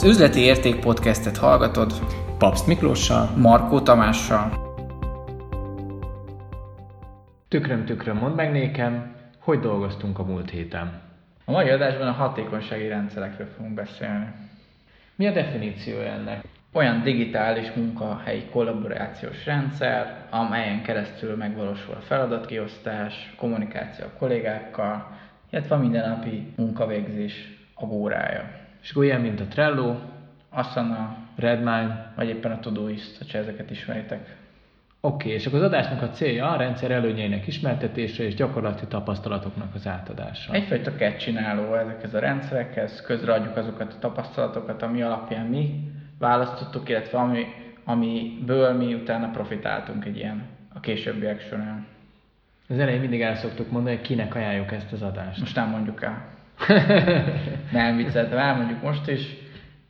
Az Üzleti Érték podcastet hallgatod Papst Miklóssal, Markó Tamással. Tükröm, tükröm, mondd meg nékem, hogy dolgoztunk a múlt héten. A mai adásban a hatékonysági rendszerekről fogunk beszélni. Mi a definíciója ennek? Olyan digitális munkahelyi kollaborációs rendszer, amelyen keresztül megvalósul a feladatkiosztás, kommunikáció a kollégákkal, illetve a mindennapi munkavégzés a górája. És akkor ilyen, mint a Trello, Asana, Redmine. vagy éppen a Todoist, ha ezeket ismeritek. Oké, és akkor az adásnak a célja a rendszer előnyeinek ismertetése és gyakorlati tapasztalatoknak az átadása. Egyfajta csináló ezekhez a rendszerekhez, közreadjuk azokat a tapasztalatokat, ami alapján mi választottuk, illetve ami, amiből mi utána profitáltunk egy ilyen a későbbiek során. Az elején mindig el szoktuk mondani, hogy kinek ajánljuk ezt az adást. Most nem mondjuk el. nem vicceltem, elmondjuk most is.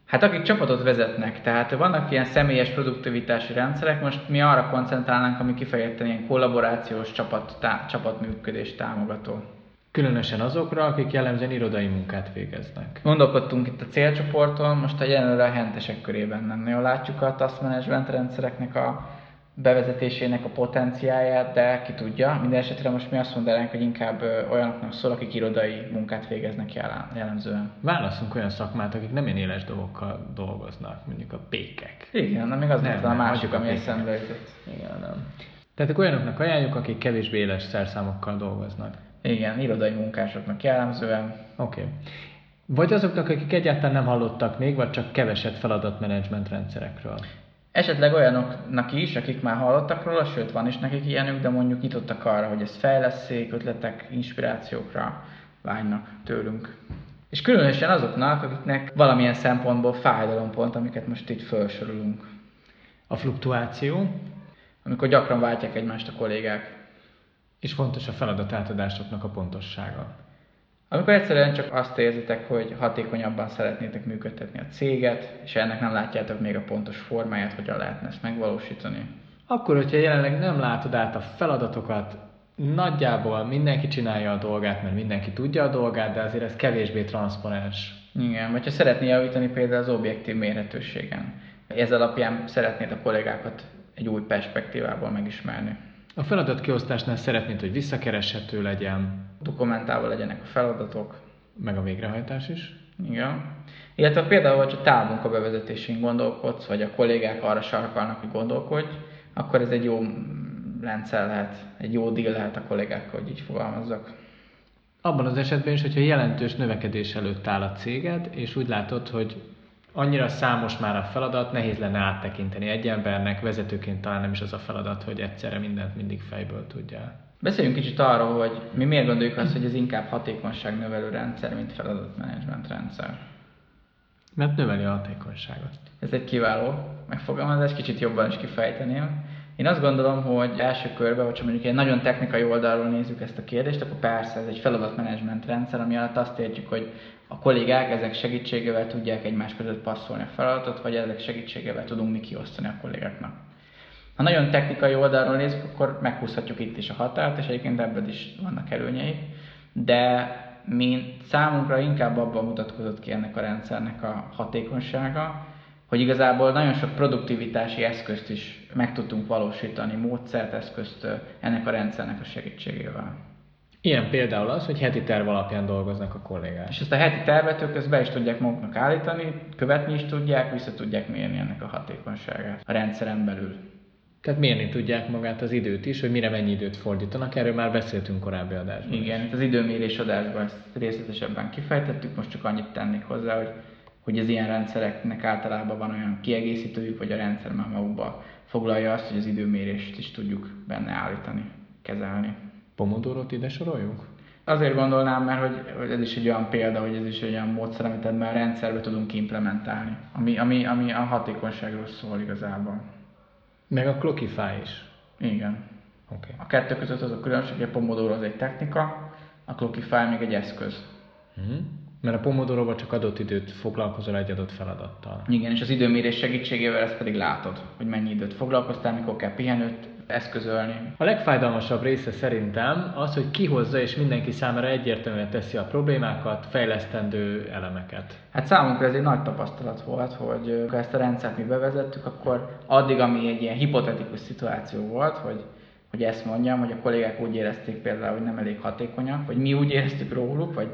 Hát akik csapatot vezetnek, tehát vannak ilyen személyes produktivitási rendszerek, most mi arra koncentrálnánk, ami kifejezetten ilyen kollaborációs csapat, tá, csapatműködés támogató. Különösen azokra, akik jellemzően irodai munkát végeznek. Gondolkodtunk itt a célcsoporton, most a jelenleg a hentesek körében nem nagyon látjuk a task management rendszereknek a bevezetésének a potenciáját, de ki tudja. Minden esetre most mi azt mondanánk, hogy inkább olyanoknak szól, akik irodai munkát végeznek jellemzően. Válaszunk olyan szakmát, akik nem ilyen éles dolgokkal dolgoznak, mondjuk a pékek. Igen, na még az nem, a másik, ami eszembe jutott. Igen, nem. Tehát olyanoknak ajánljuk, akik kevésbé éles szerszámokkal dolgoznak. Igen, irodai munkásoknak jellemzően. Oké. Okay. Vagy azoknak, akik egyáltalán nem hallottak még, vagy csak keveset feladatmenedzsment rendszerekről. Esetleg olyanoknak is, akik már hallottak róla, sőt van is nekik ilyenük, de mondjuk nyitottak arra, hogy ezt fejleszék, ötletek, inspirációkra vágynak tőlünk. És különösen azoknak, akiknek valamilyen szempontból fájdalompont, amiket most itt felsorolunk. A fluktuáció. Amikor gyakran váltják egymást a kollégák. És fontos a feladat átadásoknak a pontossága. Amikor egyszerűen csak azt érzitek, hogy hatékonyabban szeretnétek működtetni a céget, és ennek nem látjátok még a pontos formáját, hogyan lehetne ezt megvalósítani. Akkor, hogyha jelenleg nem látod át a feladatokat, nagyjából mindenki csinálja a dolgát, mert mindenki tudja a dolgát, de azért ez kevésbé transzparens. Igen, vagy ha szeretnél javítani például az objektív mérhetőségen. Ez alapján szeretnéd a kollégákat egy új perspektívából megismerni. A feladat kiosztásnál szeretnéd, hogy visszakereshető legyen. Dokumentálva legyenek a feladatok. Meg a végrehajtás is. Igen. Illetve például, hogyha a bevezetésén gondolkodsz, vagy a kollégák arra sarkalnak, hogy gondolkodj, akkor ez egy jó rendszer lehet, egy jó deal lehet a kollégákkal, hogy így fogalmazzak. Abban az esetben is, hogyha jelentős növekedés előtt áll a céged, és úgy látod, hogy annyira számos már a feladat, nehéz lenne áttekinteni egy embernek, vezetőként talán nem is az a feladat, hogy egyszerre mindent mindig fejből tudja. Beszéljünk kicsit arról, hogy mi miért gondoljuk azt, hogy ez inkább hatékonyság növelő rendszer, mint feladatmenedzsment rendszer. Mert növeli a hatékonyságot. Ez egy kiváló megfogalmazás, kicsit jobban is kifejteném. Én azt gondolom, hogy első körben, hogyha mondjuk egy nagyon technikai oldalról nézzük ezt a kérdést, akkor persze ez egy feladatmenedzsment rendszer, ami alatt azt értjük, hogy a kollégák ezek segítségével tudják egymás között passzolni a feladatot, vagy ezek segítségével tudunk mi kiosztani a kollégáknak. Ha nagyon technikai oldalról nézzük, akkor meghúzhatjuk itt is a határt, és egyébként ebből is vannak előnyei, de mint számunkra inkább abban mutatkozott ki ennek a rendszernek a hatékonysága, hogy igazából nagyon sok produktivitási eszközt is meg tudtunk valósítani, módszert, eszközt ennek a rendszernek a segítségével. Ilyen például az, hogy heti terv alapján dolgoznak a kollégák. És ezt a heti tervet ők ezt be is tudják maguknak állítani, követni is tudják, vissza tudják mérni ennek a hatékonyságát a rendszeren belül. Tehát mérni tudják magát az időt is, hogy mire mennyi időt fordítanak, erről már beszéltünk korábbi adásban. Igen, itt az időmérés adásban ezt részletesebben kifejtettük, most csak annyit tennék hozzá, hogy, hogy az ilyen rendszereknek általában van olyan kiegészítőjük, hogy a rendszer már magukba foglalja azt, hogy az időmérést is tudjuk benne állítani, kezelni. Pomodoro-t ide soroljuk? Azért gondolnám, mert hogy, ez is egy olyan példa, hogy ez is egy olyan módszer, amit már a rendszerbe tudunk implementálni, ami, ami, ami a hatékonyságról szól igazából. Meg a Clockify is. Igen. Okay. A kettő között az a különbség, hogy a Pomodoro az egy technika, a Clockify még egy eszköz. Uh-huh. Mert a pomodoro csak adott időt foglalkozol egy adott feladattal. Igen, és az időmérés segítségével ezt pedig látod, hogy mennyi időt foglalkoztál, mikor kell pihenőt eszközölni. A legfájdalmasabb része szerintem az, hogy kihozza és mindenki számára egyértelműen teszi a problémákat, fejlesztendő elemeket. Hát számunkra ez egy nagy tapasztalat volt, hogy ha ezt a rendszert mi bevezettük, akkor addig, ami egy ilyen hipotetikus szituáció volt, hogy hogy ezt mondjam, hogy a kollégák úgy érezték például, hogy nem elég hatékonyak, vagy mi úgy éreztük róluk, vagy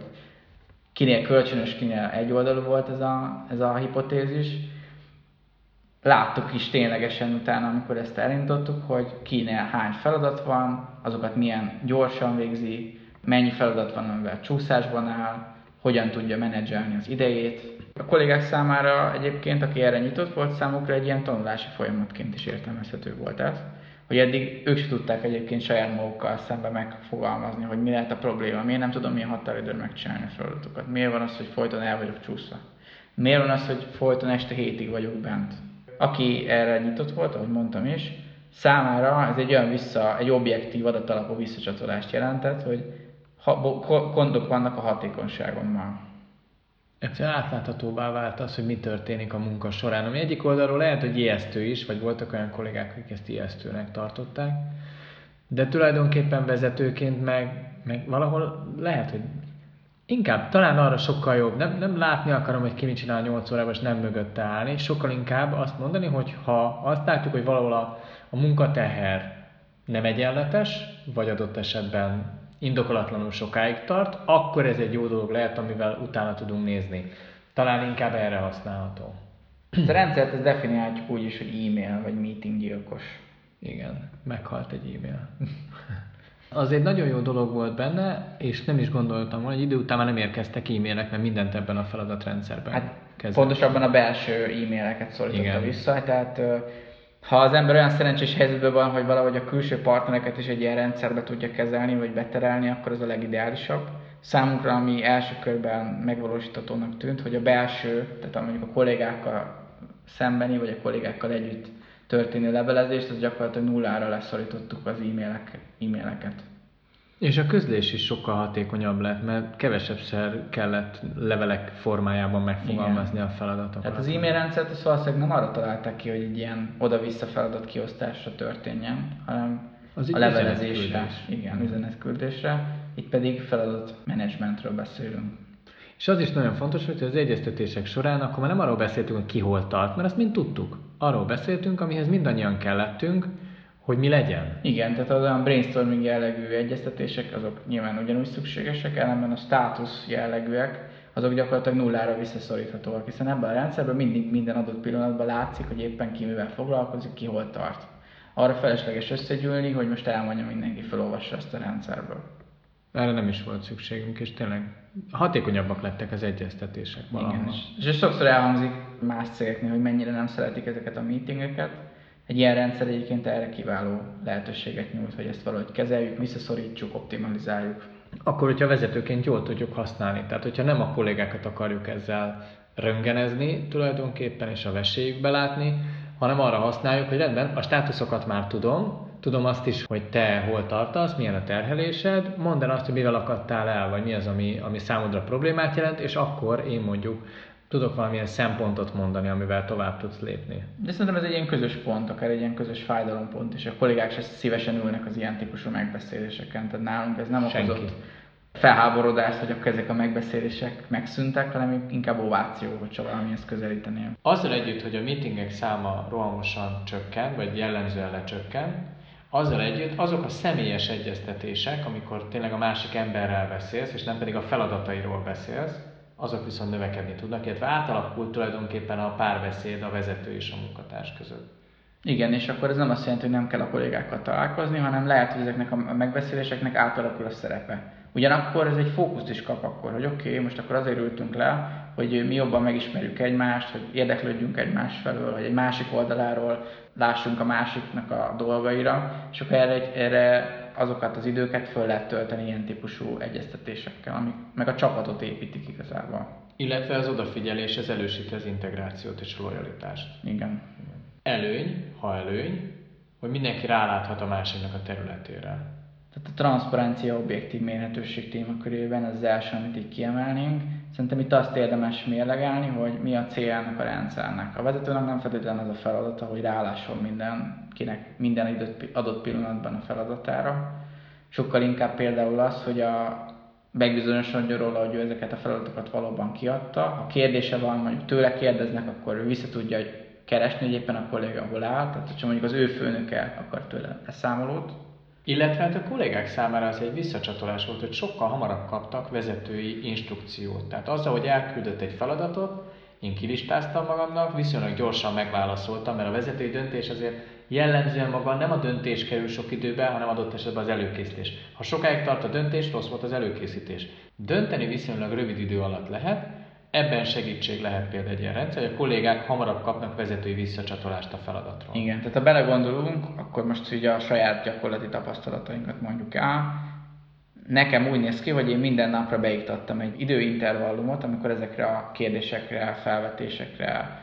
kinél kölcsönös, kinél egyoldalú volt ez a, ez a hipotézis. Láttuk is ténylegesen utána, amikor ezt elindítottuk, hogy kinél hány feladat van, azokat milyen gyorsan végzi, mennyi feladat van, amivel csúszásban áll, hogyan tudja menedzselni az idejét. A kollégák számára egyébként, aki erre nyitott volt, számukra egy ilyen tanulási folyamatként is értelmezhető volt ez hogy eddig ők sem tudták egyébként saját magukkal szembe megfogalmazni, hogy mi lehet a probléma, miért nem tudom milyen határidőn megcsinálni a feladatokat, miért van az, hogy folyton el vagyok csúszva, miért van az, hogy folyton este hétig vagyok bent. Aki erre nyitott volt, ahogy mondtam is, számára ez egy olyan vissza, egy objektív adatalapú visszacsatolást jelentett, hogy ha, gondok vannak a hatékonyságommal egyszerűen átláthatóbbá vált az, hogy mi történik a munka során. Ami egyik oldalról lehet, hogy ijesztő is, vagy voltak olyan kollégák, akik ezt ijesztőnek tartották, de tulajdonképpen vezetőként meg, meg valahol lehet, hogy inkább talán arra sokkal jobb, nem, nem látni akarom, hogy ki mit csinál 8 órában, és nem mögötte állni, sokkal inkább azt mondani, hogy ha azt látjuk, hogy valahol a, a munkateher nem egyenletes, vagy adott esetben indokolatlanul sokáig tart, akkor ez egy jó dolog lehet, amivel utána tudunk nézni. Talán inkább erre használható. A rendszert ezt definiáljuk úgy is, hogy e-mail vagy meeting gyilkos. Igen, meghalt egy e-mail. Az egy nagyon jó dolog volt benne, és nem is gondoltam volna, hogy idő után már nem érkeztek e-mailek, mert mindent ebben a feladatrendszerben Hát kezel. pontosabban a belső e-maileket szólította vissza, tehát ha az ember olyan szerencsés helyzetben van, hogy valahogy a külső partnereket is egy ilyen rendszerbe tudja kezelni, vagy beterelni, akkor ez a legideálisabb. Számunkra, ami első körben megvalósítatónak tűnt, hogy a belső, tehát mondjuk a kollégákkal szembeni, vagy a kollégákkal együtt történő levelezést, az gyakorlatilag nullára leszorítottuk az e-mailek, e-maileket. És a közlés is sokkal hatékonyabb lett, mert kevesebbszer kellett levelek formájában megfogalmazni Igen. a feladatokat. Tehát az e-mail rendszert az valószínűleg nem arra találták ki, hogy egy ilyen oda-vissza feladat kiosztásra történjen, hanem az a levelezésre, igen, üzenetküldésre, itt pedig feladatmenedzsmentről beszélünk. És az is nagyon fontos, hogy az egyeztetések során akkor már nem arról beszéltünk, hogy ki hol tart, mert azt mind tudtuk. Arról beszéltünk, amihez mindannyian kellettünk, hogy mi legyen. Igen, tehát az olyan brainstorming jellegű egyeztetések, azok nyilván ugyanúgy szükségesek, ellenben a státusz jellegűek, azok gyakorlatilag nullára visszaszoríthatóak, hiszen ebben a rendszerben mindig minden adott pillanatban látszik, hogy éppen ki mivel foglalkozik, ki hol tart. Arra felesleges összegyűlni, hogy most elmondja mindenki, felolvassa ezt a rendszerből. Erre nem is volt szükségünk, és tényleg hatékonyabbak lettek az egyeztetések valahol. Igen, és, és sokszor elhangzik más cégeknél, hogy mennyire nem szeretik ezeket a meetingeket, egy ilyen rendszer egyébként erre kiváló lehetőséget nyújt, hogy ezt valahogy kezeljük, visszaszorítsuk, optimalizáljuk. Akkor, hogyha vezetőként jól tudjuk használni, tehát hogyha nem a kollégákat akarjuk ezzel röngenezni tulajdonképpen és a veséjükbe látni, hanem arra használjuk, hogy rendben, a státuszokat már tudom, tudom azt is, hogy te hol tartasz, milyen a terhelésed, mondd el azt, hogy mivel akadtál el, vagy mi az, ami, ami számodra problémát jelent, és akkor én mondjuk tudok valamilyen szempontot mondani, amivel tovább tudsz lépni. De szerintem ez egy ilyen közös pont, akár egy ilyen közös fájdalompont, és a kollégák se szívesen ülnek az ilyen típusú megbeszéléseken, tehát nálunk ez nem Senki. okozott felháborodást, hogy akkor ezek a megbeszélések megszűntek, hanem inkább ováció, hogyha valamihez közelíteni. Azzal együtt, hogy a meetingek száma rohamosan csökken, vagy jellemzően lecsökken, azzal együtt azok a személyes egyeztetések, amikor tényleg a másik emberrel beszélsz, és nem pedig a feladatairól beszélsz, azok viszont növekedni tudnak, illetve átalakult tulajdonképpen a párbeszéd a vezető és a munkatárs között. Igen, és akkor ez nem azt jelenti, hogy nem kell a kollégákkal találkozni, hanem lehet, hogy ezeknek a megbeszéléseknek átalakul a szerepe. Ugyanakkor ez egy fókuszt is kap akkor, hogy oké, okay, most akkor azért ültünk le, hogy mi jobban megismerjük egymást, hogy érdeklődjünk egymás felől, hogy egy másik oldaláról lássunk a másiknak a dolgaira, és akkor erre, erre azokat az időket föl lehet tölteni ilyen típusú egyeztetésekkel, amik meg a csapatot építik igazából. Illetve az odafigyelés, ez elősíti az integrációt és a lojalitást. Igen. Előny, ha előny, hogy mindenki ráláthat a másiknak a területére. Tehát a transzparencia objektív mérhetőség témakörében az első, amit így kiemelnénk. Szerintem itt azt érdemes mérlegelni, hogy mi a céljának a rendszernek. A vezetőnek nem feltétlenül az a feladata, hogy rálásson mindenkinek minden adott pillanatban a feladatára. Sokkal inkább például az, hogy a megbizonyosodjon róla, hogy ő ezeket a feladatokat valóban kiadta. Ha kérdése van, mondjuk tőle kérdeznek, akkor ő vissza tudja keresni, hogy éppen a kolléga hol áll. Tehát, hogyha mondjuk az ő főnöke akar tőle beszámolót, illetve hát a kollégák számára az egy visszacsatolás volt, hogy sokkal hamarabb kaptak vezetői instrukciót. Tehát azzal, hogy elküldött egy feladatot, én kilistáztam magamnak, viszonylag gyorsan megválaszoltam, mert a vezetői döntés azért jellemzően maga nem a döntés kerül sok időbe, hanem adott esetben az előkészítés. Ha sokáig tart a döntés, rossz volt az előkészítés. Dönteni viszonylag rövid idő alatt lehet, Ebben segítség lehet például egy ilyen rendszer, hogy a kollégák hamarabb kapnak vezetői visszacsatolást a feladatról. Igen, tehát ha belegondolunk, akkor most ugye a saját gyakorlati tapasztalatainkat mondjuk el. Nekem úgy néz ki, hogy én minden napra beiktattam egy időintervallumot, amikor ezekre a kérdésekre, felvetésekre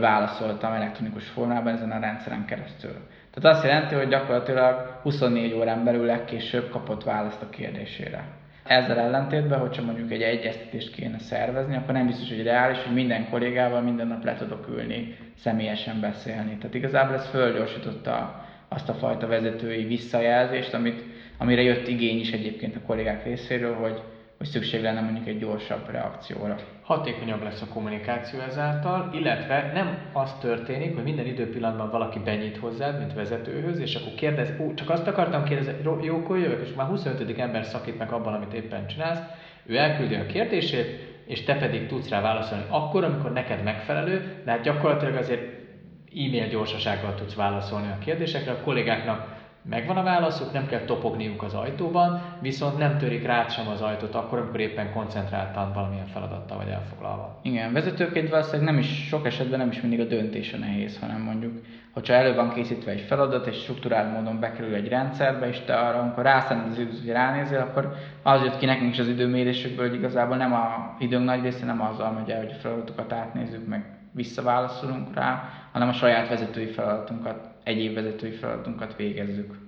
válaszoltam elektronikus formában ezen a rendszeren keresztül. Tehát azt jelenti, hogy gyakorlatilag 24 órán belül legkésőbb kapott választ a kérdésére. Ezzel ellentétben, hogyha mondjuk egy egyeztetést kéne szervezni, akkor nem biztos, hogy reális, hogy minden kollégával minden nap le tudok ülni, személyesen beszélni. Tehát igazából ez fölgyorsította azt a fajta vezetői visszajelzést, amit, amire jött igény is egyébként a kollégák részéről, hogy hogy szükség lenne mondjuk egy gyorsabb reakcióra. Hatékonyabb lesz a kommunikáció ezáltal, illetve nem az történik, hogy minden időpillanatban valaki benyit hozzád, mint vezetőhöz, és akkor kérdez, ó, csak azt akartam kérdezni, jó, akkor jövök, és már 25. ember szakít meg abban, amit éppen csinálsz, ő elküldi a kérdését, és te pedig tudsz rá válaszolni akkor, amikor neked megfelelő, de hát gyakorlatilag azért e-mail gyorsasággal tudsz válaszolni a kérdésekre, a kollégáknak megvan a válaszuk, nem kell topogniuk az ajtóban, viszont nem törik rá sem az ajtót akkor, amikor éppen koncentráltan valamilyen feladattal vagy elfoglalva. Igen, vezetőként valószínűleg nem is, sok esetben nem is mindig a döntés a nehéz, hanem mondjuk, hogyha elő van készítve egy feladat, és struktúrált módon bekerül egy rendszerbe, és te arra, amikor rászánod az időt, hogy ránézél, akkor az jött ki nekünk is az időmérésükből, hogy igazából nem a időnk nagy része nem azzal megy el, hogy a feladatokat átnézzük, meg visszaválaszolunk rá, hanem a saját vezetői feladatunkat egyéb vezetői feladatunkat végezzük.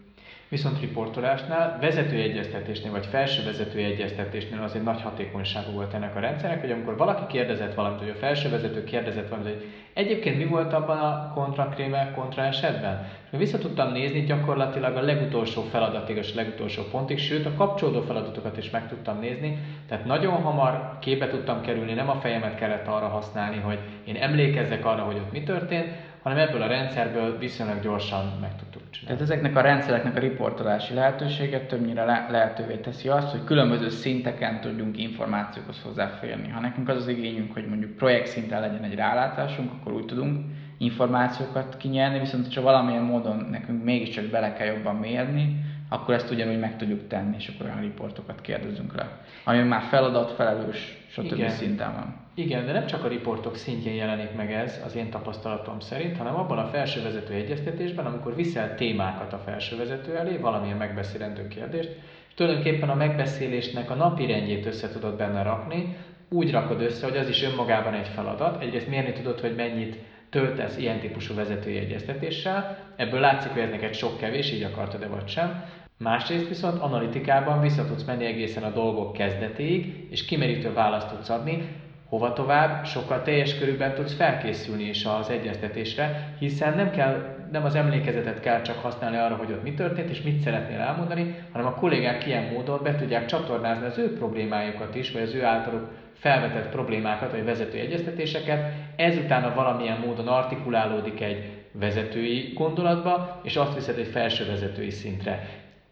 Viszont riportolásnál, vezetői egyeztetésnél vagy felső vezetői egyeztetésnél az egy nagy hatékonyságú volt ennek a rendszernek, hogy amikor valaki kérdezett valamit, vagy a felső vezető kérdezett valamit, hogy egyébként mi volt abban a kontrakrémel kontra esetben, és vissza tudtam nézni gyakorlatilag a legutolsó feladatig, és a legutolsó pontig, sőt a kapcsolódó feladatokat is meg tudtam nézni, tehát nagyon hamar képbe tudtam kerülni, nem a fejemet kellett arra használni, hogy én emlékezzek arra, hogy ott mi történt, hanem ebből a rendszerből viszonylag gyorsan meg tudtuk csinálni. Tehát ezeknek a rendszereknek a riportolási lehetősége többnyire le- lehetővé teszi azt, hogy különböző szinteken tudjunk információkhoz hozzáférni. Ha nekünk az az igényünk, hogy mondjuk projekt szinten legyen egy rálátásunk, akkor úgy tudunk információkat kinyerni, viszont ha valamilyen módon nekünk mégiscsak bele kell jobban mérni, akkor ezt ugyanúgy meg tudjuk tenni, és akkor olyan riportokat kérdezünk le. Ami már feladat, felelős, stb. Igen. szinten van. Igen, de nem csak a riportok szintjén jelenik meg ez az én tapasztalatom szerint, hanem abban a felsővezető egyeztetésben, amikor viszel témákat a felsővezető elé, valamilyen megbeszélendő kérdést, és tulajdonképpen a megbeszélésnek a napi rendjét össze tudod benne rakni, úgy rakod össze, hogy az is önmagában egy feladat. Egyrészt mérni tudod, hogy mennyit töltesz ilyen típusú vezetői egyeztetéssel, ebből látszik, hogy ez neked sok kevés, így akartad-e vagy sem. Másrészt viszont analitikában vissza tudsz menni egészen a dolgok kezdetéig, és kimerítő választ tudsz adni, hova tovább, sokkal teljes körülben tudsz felkészülni is az egyeztetésre, hiszen nem kell, nem az emlékezetet kell csak használni arra, hogy ott mi történt és mit szeretnél elmondani, hanem a kollégák ilyen módon be tudják csatornázni az ő problémájukat is, vagy az ő általuk felvetett problémákat, vagy vezető egyeztetéseket, ezután a valamilyen módon artikulálódik egy vezetői gondolatba, és azt viszed egy felső vezetői szintre.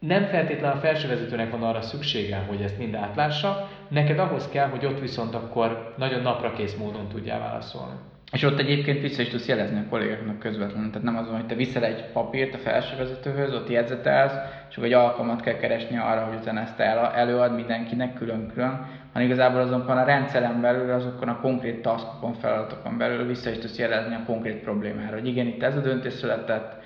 Nem feltétlenül a felsővezetőnek van arra szüksége, hogy ezt mind átlássa, neked ahhoz kell, hogy ott viszont akkor nagyon naprakész módon tudjál válaszolni. És ott egyébként vissza is tudsz jelezni a kollégáknak közvetlenül. Tehát nem az hogy te viszel egy papírt a felsővezetőhöz, ott jegyzetelsz, és akkor egy alkalmat kell keresni arra, hogy utána ezt el, előad mindenkinek külön-külön, hanem igazából azonban a rendszeren belül, azokon a konkrét taskokon, feladatokon belül vissza is tudsz jelezni a konkrét problémára, hogy igen, itt ez a döntés született,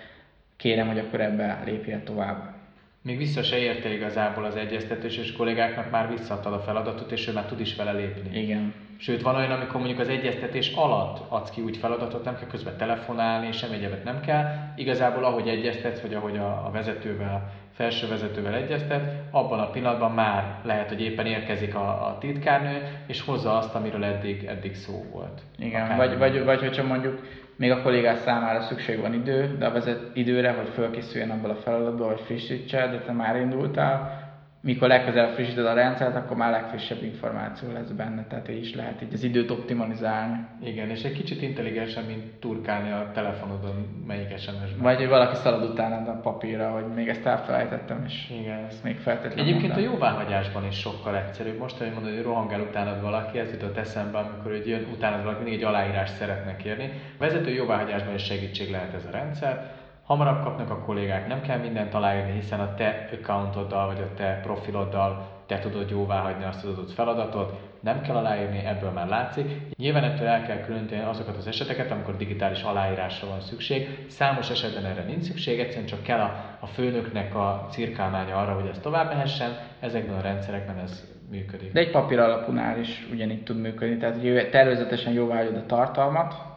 kérem, hogy akkor ebbe lépjél tovább még vissza se érte igazából az egyeztetés, és kollégáknak már visszaadtad a feladatot, és ő már tud is vele lépni. Igen. Sőt, van olyan, amikor mondjuk az egyeztetés alatt adsz ki úgy feladatot, nem kell közben telefonálni, sem egyebet nem kell. Igazából ahogy egyeztetsz, vagy ahogy a, a vezetővel felső vezetővel egyeztet, abban a pillanatban már lehet, hogy éppen érkezik a, a titkárnő, és hozza azt, amiről eddig, eddig szó volt. Igen, vagy, vagy, vagy hogyha mondjuk még a kollégás számára szükség van idő, de a vezet időre, hogy fölkészüljön abból a feladatból, hogy frissítse, de te már indultál, mikor legközelebb frissíted a rendszert, akkor már legfrissebb információ lesz benne, tehát így is lehet így az időt optimalizálni. Igen, és egy kicsit intelligensebb, mint turkálni a telefonodon melyik SMS-ben. Vagy hogy valaki szalad utána a papírra, hogy még ezt elfelejtettem, és Igen. ezt még feltétlenül Egyébként mondom. a jóváhagyásban is sokkal egyszerűbb. Most, hogy mondod, hogy rohangál utánad valaki, ez jutott eszembe, amikor hogy jön utánad valaki, mindig egy aláírás szeretne kérni. A vezető jóváhagyásban is segítség lehet ez a rendszer hamarabb kapnak a kollégák, nem kell mindent aláírni, hiszen a te accountoddal vagy a te profiloddal te tudod jóvá hagyni azt az adott feladatot, nem kell aláírni, ebből már látszik. Nyilván ettől el kell különíteni azokat az eseteket, amikor digitális aláírásra van szükség. Számos esetben erre nincs szükség, egyszerűen csak kell a, a főnöknek a cirkálmánya arra, hogy ez tovább mehessen. Ezekben a rendszerekben ez működik. De egy papír alapúnál is ugyanígy tud működni, tehát hogy tervezetesen jóvá hagyod a tartalmat,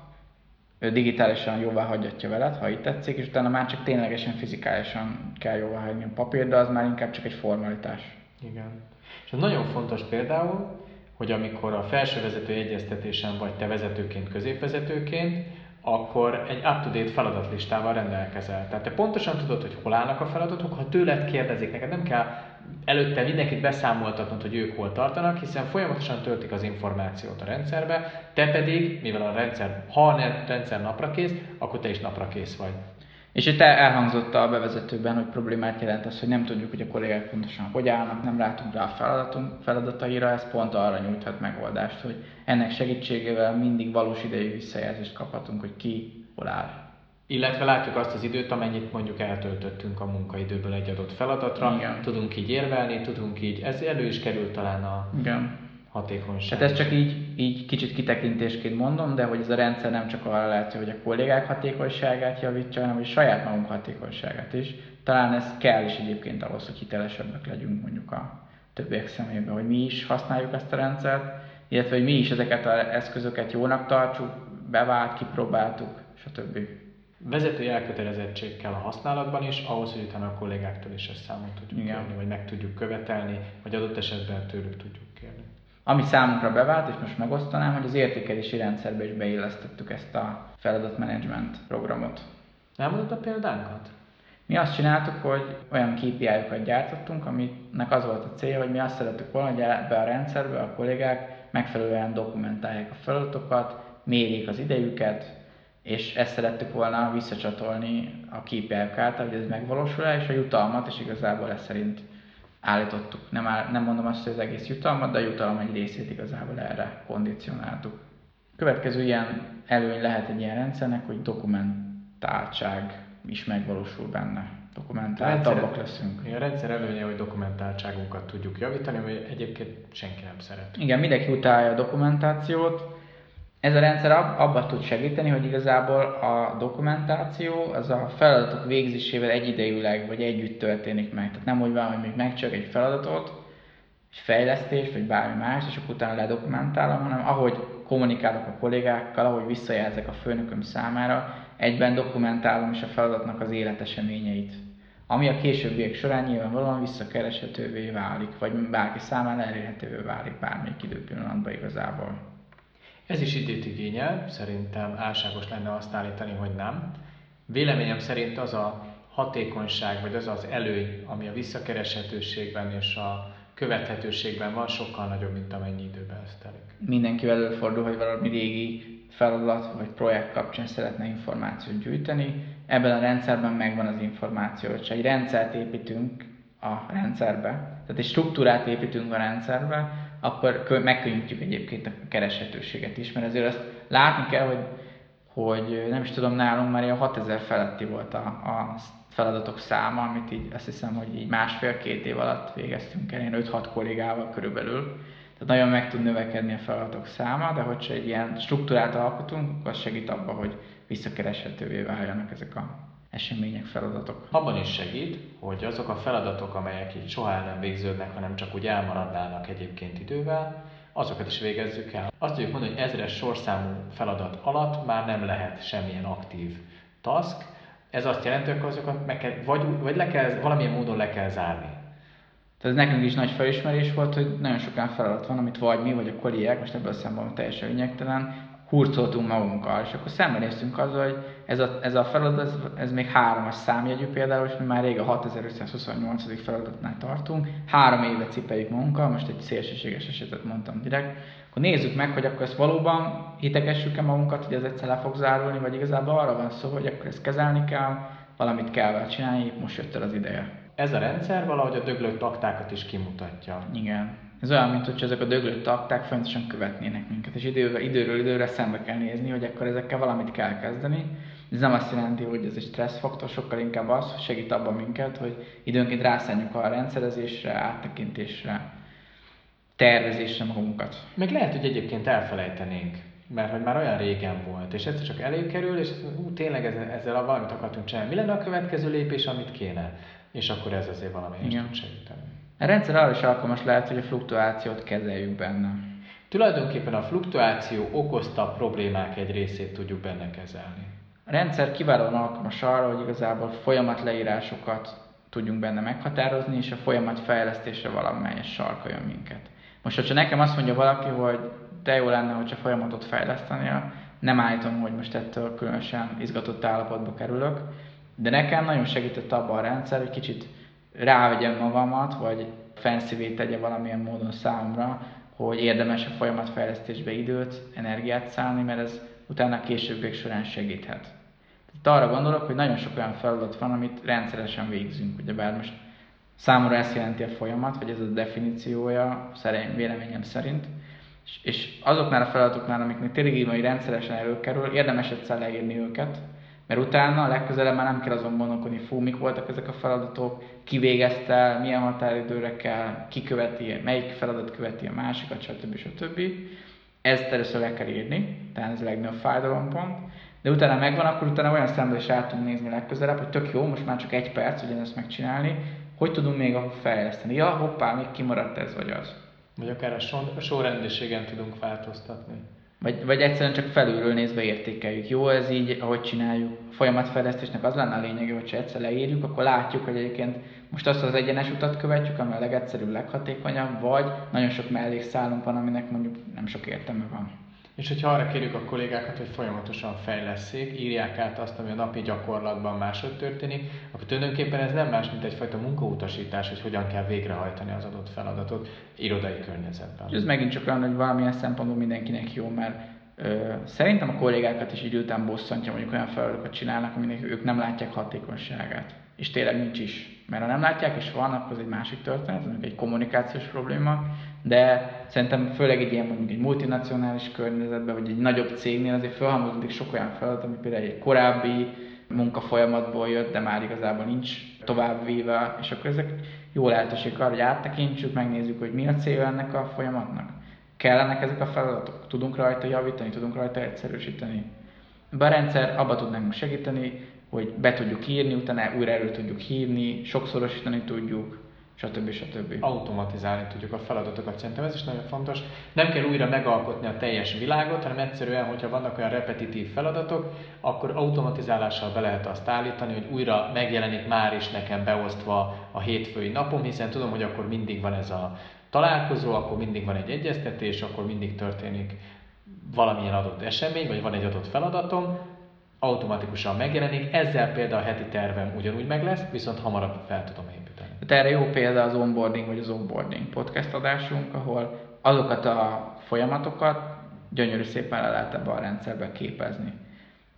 digitálisan jóvá hagyatja veled, ha itt tetszik, és utána már csak ténylegesen fizikálisan kell jóvá hagyni a papír, de az már inkább csak egy formalitás. Igen. És nagyon fontos például, hogy amikor a felső vezető egyeztetésen vagy te vezetőként, középvezetőként, akkor egy up-to-date feladatlistával rendelkezel. Tehát te pontosan tudod, hogy hol állnak a feladatok, ha tőled kérdezik, neked nem kell előtte mindenkit beszámoltatnod, hogy ők hol tartanak, hiszen folyamatosan töltik az információt a rendszerbe, te pedig, mivel a rendszer, ha a rendszer napra kész, akkor te is napra kész vagy. És itt elhangzott a bevezetőben, hogy problémát jelent az, hogy nem tudjuk, hogy a kollégák pontosan hogy állnak, nem látunk rá a feladatunk, feladataira, ez pont arra nyújthat megoldást, hogy ennek segítségével mindig valós idejű visszajelzést kaphatunk, hogy ki hol áll. Illetve látjuk azt az időt, amennyit mondjuk eltöltöttünk a munkaidőből egy adott feladatra, Igen. tudunk így érvelni, tudunk így, ez elő is került talán a Igen. hatékonyság. Hát ez csak így, így kicsit kitekintésként mondom, de hogy ez a rendszer nem csak arra lehet, hogy a kollégák hatékonyságát javítsa, hanem hogy saját magunk hatékonyságát is. Talán ez kell is egyébként ahhoz, hogy hitelesebbek legyünk mondjuk a többiek szemében, hogy mi is használjuk ezt a rendszert, illetve hogy mi is ezeket az eszközöket jónak tartsuk, bevált, kipróbáltuk, stb vezetői elkötelezettség kell a használatban is, ahhoz, hogy utána a kollégáktól is ezt számon tudjuk Igen. kérni, vagy meg tudjuk követelni, vagy adott esetben tőlük tudjuk kérni. Ami számunkra bevált, és most megosztanám, hogy az értékelési rendszerbe is beillesztettük ezt a feladatmenedzsment programot. Nem mondod a példánkat? Mi azt csináltuk, hogy olyan KPI-okat gyártottunk, aminek az volt a célja, hogy mi azt szerettük volna, hogy be a rendszerbe a kollégák megfelelően dokumentálják a feladatokat, mérjék az idejüket, és ezt szerettük volna visszacsatolni a KPI-k által, hogy ez megvalósul és a jutalmat, és igazából ezt szerint állítottuk. Nem, áll, nem mondom azt, hogy az egész jutalmat, de a jutalom egy részét igazából erre kondicionáltuk. Következő ilyen előny lehet egy ilyen rendszernek, hogy dokumentáltság is megvalósul benne. Dokumentáltabbak leszünk. A rendszer előnye, hogy dokumentáltságunkat tudjuk javítani, vagy egyébként senki nem szeret. Igen, mindenki utálja a dokumentációt, ez a rendszer ab, abba tud segíteni, hogy igazából a dokumentáció az a feladatok végzésével egyidejűleg vagy együtt történik meg. Tehát nem úgy van, hogy még megcsak egy feladatot, egy fejlesztés, vagy bármi más, és akkor utána ledokumentálom, hanem ahogy kommunikálok a kollégákkal, ahogy visszajelzek a főnököm számára, egyben dokumentálom is a feladatnak az életeseményeit. Ami a későbbiek során nyilvánvalóan visszakereshetővé válik, vagy bárki számára elérhetővé válik bármelyik időpillanatban igazából. Ez is időt igényel, szerintem álságos lenne azt állítani, hogy nem. Véleményem szerint az a hatékonyság, vagy az az előny, ami a visszakereshetőségben és a követhetőségben van, sokkal nagyobb, mint amennyi időben ez telik. Mindenkivel előfordul, hogy valami régi feladat vagy projekt kapcsán szeretne információt gyűjteni. Ebben a rendszerben megvan az információ, hogy egy rendszert építünk a rendszerbe, tehát egy struktúrát építünk a rendszerbe, akkor megkönnyítjük egyébként a kereshetőséget is, mert azért azt látni kell, hogy, hogy nem is tudom, nálunk már a 6000 feletti volt a, a feladatok száma, amit így azt hiszem, hogy így másfél-két év alatt végeztünk el, ilyen 5-6 kollégával körülbelül. Tehát nagyon meg tud növekedni a feladatok száma, de hogyha egy ilyen struktúrát alkotunk, az segít abban, hogy visszakereshetővé váljanak ezek a események, feladatok. Abban is segít, hogy azok a feladatok, amelyek így soha el nem végződnek, hanem csak úgy elmaradnának egyébként idővel, azokat is végezzük el. Azt tudjuk mondani, hogy ezres sorszámú feladat alatt már nem lehet semmilyen aktív task, Ez azt jelenti, hogy azokat meg kell, vagy, vagy le kell, valamilyen módon le kell zárni. Tehát ez nekünk is nagy felismerés volt, hogy nagyon sokan feladat van, amit vagy mi, vagy a kollégák, most ebből a szemben teljesen lényegtelen, hurcoltunk magunkkal, és akkor szembenéztünk azzal, hogy ez a, ez a feladat, ez, még hármas számjegyű például, és mi már rég a 6528. feladatnál tartunk, három éve cipeljük magunkkal, most egy szélsőséges esetet mondtam direkt, akkor nézzük meg, hogy akkor ezt valóban hitegessük-e magunkat, hogy ez egyszer le fog zárulni, vagy igazából arra van szó, hogy akkor ezt kezelni kell, valamit kell vele csinálni, most jött el az ideje. Ez a rendszer valahogy a döglött taktákat is kimutatja. Igen. Ez olyan, mint hogy ezek a döglött takták folyamatosan követnének minket, és időről, időről időre szembe kell nézni, hogy akkor ezekkel valamit kell kezdeni. Ez nem azt jelenti, hogy ez egy stresszfaktor, sokkal inkább az, hogy segít abban minket, hogy időnként rászálljuk a rendszerezésre, áttekintésre, tervezésre magunkat. Meg lehet, hogy egyébként elfelejtenénk, mert hogy már olyan régen volt, és egyszer csak előkerül, és ú, tényleg ezzel, ezzel valamit akartunk csinálni. Mi lenne a következő lépés, amit kéne? És akkor ez azért valami is tud segíteni. A rendszer arra is alkalmas lehet, hogy a fluktuációt kezeljük benne. Tulajdonképpen a fluktuáció okozta problémák egy részét tudjuk benne kezelni. A rendszer kiválóan alkalmas arra, hogy igazából folyamat leírásokat tudjunk benne meghatározni, és a folyamat fejlesztésre valamelyes sarkoljon minket. Most, hogyha nekem azt mondja valaki, hogy de jó lenne, hogyha folyamatot fejlesztenél, nem állítom, hogy most ettől különösen izgatott állapotba kerülök, de nekem nagyon segített abban a rendszer, hogy kicsit rávegyem magamat, vagy fancy tegye valamilyen módon számomra, hogy érdemes a folyamatfejlesztésbe időt, energiát szállni, mert ez utána a későbbiek során segíthet. Tehát arra gondolok, hogy nagyon sok olyan feladat van, amit rendszeresen végzünk, ugyebár most számomra ezt jelenti a folyamat, vagy ez a definíciója, szerint, véleményem szerint, és azoknál a feladatoknál, amiknek tényleg így rendszeresen előkerül, érdemes egyszer leírni őket, mert utána a legközelebb már nem kell azon gondolkodni, fú, mik voltak ezek a feladatok, ki végezte, milyen határidőre kell, ki követi, melyik feladat követi a másikat, stb. stb. Ezt először le kell írni, tehát ez a legnagyobb fájdalompont. De utána megvan, akkor utána olyan szemben is át tudunk nézni legközelebb, hogy tök jó, most már csak egy perc ugyanezt megcsinálni, hogy tudunk még fejleszteni. Ja, hoppá, még kimaradt ez vagy az. Vagy akár a sorrendiségen tudunk változtatni. Vagy, vagy egyszerűen csak felülről nézve értékeljük. Jó ez így, ahogy csináljuk. A folyamatfejlesztésnek az lenne a lényege, hogy ha egyszer leírjuk, akkor látjuk, hogy egyébként most azt az egyenes utat követjük, ami a legegyszerűbb, leghatékonyabb, vagy nagyon sok mellékszálunk van, aminek mondjuk nem sok értelme van. És hogyha arra kérjük a kollégákat, hogy folyamatosan fejleszék, írják át azt, ami a napi gyakorlatban máshogy történik, akkor tulajdonképpen ez nem más, mint egyfajta munkautasítás, hogy hogyan kell végrehajtani az adott feladatot irodai környezetben. És ez megint csak olyan, hogy valamilyen szempontból mindenkinek jó, mert ö, szerintem a kollégákat is idő után bosszantja, mondjuk olyan feladatokat csinálnak, aminek ők nem látják hatékonyságát. És tényleg nincs is. Mert ha nem látják, és van, akkor ez egy másik történet, ez egy kommunikációs probléma, de szerintem főleg egy ilyen mondjuk egy multinacionális környezetben, vagy egy nagyobb cégnél azért felhalmozódik sok olyan feladat, ami például egy korábbi munkafolyamatból jött, de már igazából nincs tovább véve, és akkor ezek jó lehetőség arra, hogy áttekintsük, megnézzük, hogy mi a cél ennek a folyamatnak. Kellenek ezek a feladatok? Tudunk rajta javítani, tudunk rajta egyszerűsíteni? a rendszer abba tud nekünk segíteni, hogy be tudjuk írni, utána újra elő tudjuk hívni, sokszorosítani tudjuk, stb. stb. Automatizálni tudjuk a feladatokat, szerintem ez is nagyon fontos. Nem kell újra megalkotni a teljes világot, hanem egyszerűen, hogyha vannak olyan repetitív feladatok, akkor automatizálással be lehet azt állítani, hogy újra megjelenik már is nekem beosztva a hétfői napom, hiszen tudom, hogy akkor mindig van ez a találkozó, akkor mindig van egy egyeztetés, akkor mindig történik valamilyen adott esemény, vagy van egy adott feladatom, automatikusan megjelenik, ezzel például a heti tervem ugyanúgy meg lesz, viszont hamarabb fel tudom építeni. Tehát erre jó példa az onboarding vagy az onboarding podcast adásunk, ahol azokat a folyamatokat gyönyörű szépen le lehet ebbe a rendszerbe képezni.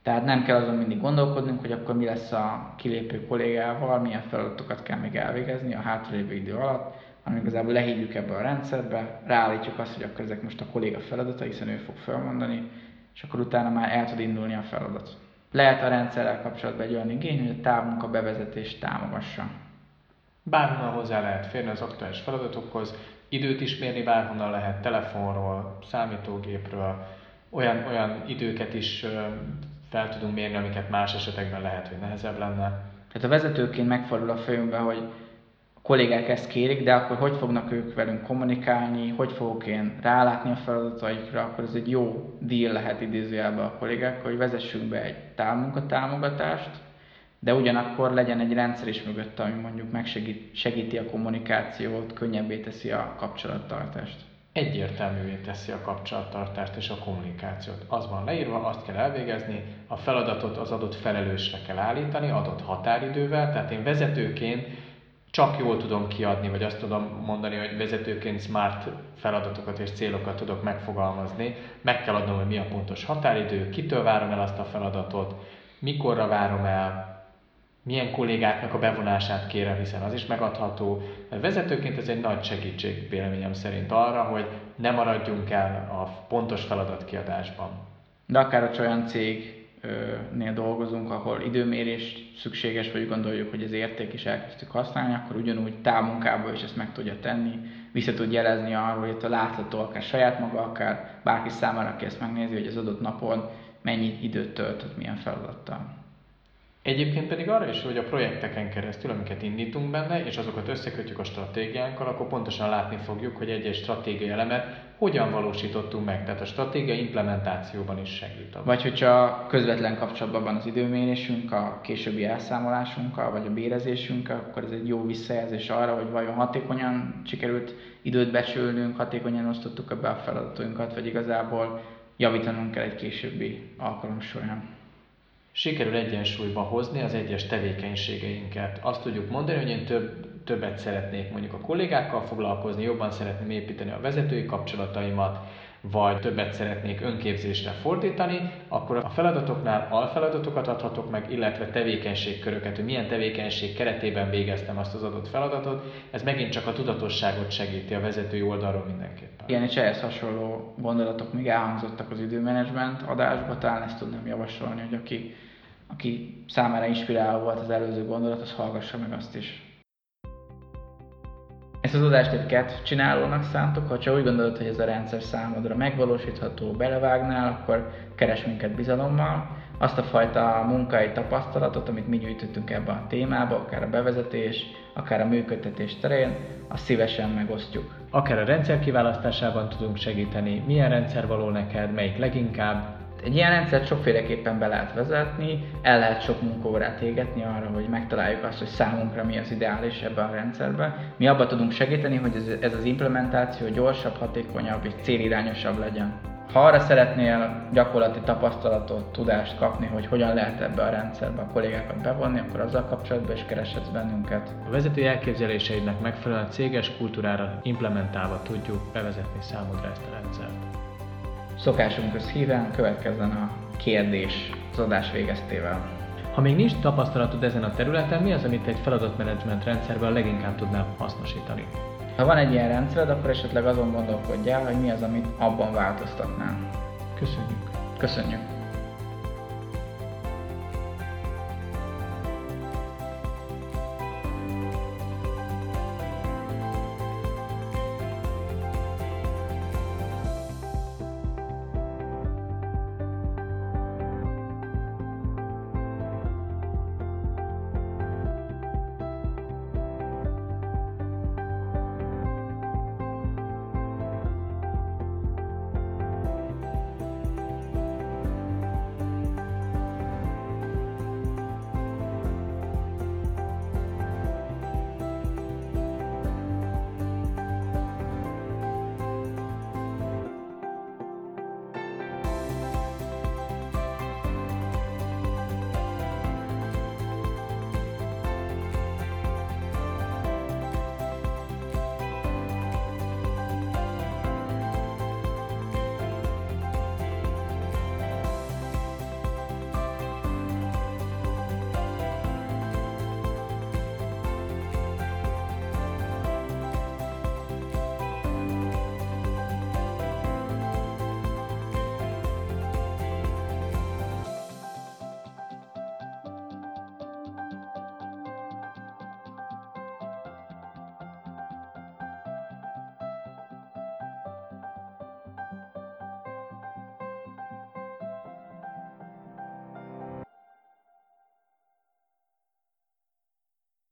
Tehát nem kell azon mindig gondolkodnunk, hogy akkor mi lesz a kilépő kollégával, milyen feladatokat kell még elvégezni a hátralévő idő alatt, hanem igazából lehívjuk ebbe a rendszerbe, ráállítjuk azt, hogy akkor ezek most a kolléga feladata, hiszen ő fog felmondani, és akkor utána már el tud indulni a feladat. Lehet a rendszerrel kapcsolatban egy olyan igény, hogy a távmunka bevezetést támogassa. Bárhonnan hozzá lehet férni az aktuális feladatokhoz, időt is mérni bárhonnan lehet, telefonról, számítógépről, olyan, olyan időket is fel tudunk mérni, amiket más esetekben lehet, hogy nehezebb lenne. Tehát a vezetőként megfordul a fejünkbe, hogy kollégák ezt kérik, de akkor hogy fognak ők velünk kommunikálni, hogy fogok én rálátni a feladataikra, akkor ez egy jó deal lehet idézőjelben a kollégák, hogy vezessünk be egy távmunkatámogatást, de ugyanakkor legyen egy rendszer is mögött, ami mondjuk megsegíti a kommunikációt, könnyebbé teszi a kapcsolattartást. Egyértelművé teszi a kapcsolattartást és a kommunikációt. Az van leírva, azt kell elvégezni, a feladatot az adott felelősre kell állítani, adott határidővel, tehát én vezetőként csak jól tudom kiadni, vagy azt tudom mondani, hogy vezetőként smart feladatokat és célokat tudok megfogalmazni. Meg kell adnom, hogy mi a pontos határidő, kitől várom el azt a feladatot, mikorra várom el, milyen kollégáknak a bevonását kérem, hiszen az is megadható. Mert vezetőként ez egy nagy segítség véleményem szerint arra, hogy ne maradjunk el a pontos feladatkiadásban. De akár a olyan cégnél dolgozunk, ahol időmérés szükséges, vagy gondoljuk, hogy az érték is elkezdtük használni, akkor ugyanúgy távmunkában is ezt meg tudja tenni, vissza tud jelezni arról, hogy a látható akár saját maga, akár bárki számára, aki ezt megnézi, hogy az adott napon mennyi időt töltött, milyen feladattal. Egyébként pedig arra is, hogy a projekteken keresztül, amiket indítunk benne, és azokat összekötjük a stratégiánkkal, akkor pontosan látni fogjuk, hogy egy-egy stratégiai elemet hogyan valósítottunk meg. Tehát a stratégia implementációban is segít. Vagy hogyha közvetlen kapcsolatban van az időmérésünk, a későbbi elszámolásunkkal, vagy a bérezésünkkel, akkor ez egy jó visszajelzés arra, hogy vajon hatékonyan sikerült időt becsülnünk, hatékonyan osztottuk be a feladatunkat, vagy igazából javítanunk kell egy későbbi alkalom során sikerül egyensúlyba hozni az egyes tevékenységeinket. Azt tudjuk mondani, hogy én több, többet szeretnék mondjuk a kollégákkal foglalkozni, jobban szeretném építeni a vezetői kapcsolataimat, vagy többet szeretnék önképzésre fordítani, akkor a feladatoknál alfeladatokat adhatok meg, illetve tevékenységköröket, hogy milyen tevékenység keretében végeztem azt az adott feladatot. Ez megint csak a tudatosságot segíti a vezetői oldalról mindenképpen. Igen, és ehhez hasonló gondolatok még elhangzottak az időmenedzsment adásba, talán ezt tudnám javasolni, hogy aki aki számára inspiráló volt az előző gondolat, az hallgassa meg azt is. Ezt az adást egy kett csinálónak szántok, ha úgy gondolod, hogy ez a rendszer számodra megvalósítható, belevágnál, akkor keres minket bizalommal. Azt a fajta munkai tapasztalatot, amit mi gyűjtöttünk ebbe a témába, akár a bevezetés, akár a működtetés terén, azt szívesen megosztjuk. Akár a rendszer kiválasztásában tudunk segíteni, milyen rendszer való neked, melyik leginkább, egy ilyen rendszert sokféleképpen be lehet vezetni, el lehet sok munkaórát égetni arra, hogy megtaláljuk azt, hogy számunkra mi az ideális ebben a rendszerben. Mi abban tudunk segíteni, hogy ez, ez az implementáció gyorsabb, hatékonyabb és célirányosabb legyen. Ha arra szeretnél gyakorlati tapasztalatot, tudást kapni, hogy hogyan lehet ebbe a rendszerbe a kollégákat bevonni, akkor azzal kapcsolatban is kereshetsz bennünket. A vezetői elképzeléseidnek megfelelően céges kultúrára implementálva tudjuk bevezetni számodra ezt a rendszert. Szokásunk híven következzen a kérdés az adás végeztével. Ha még nincs tapasztalatod ezen a területen, mi az, amit egy feladatmenedzsment rendszerben leginkább tudnál hasznosítani? Ha van egy ilyen rendszered, akkor esetleg azon gondolkodjál, hogy mi az, amit abban változtatnál. Köszönjük! Köszönjük!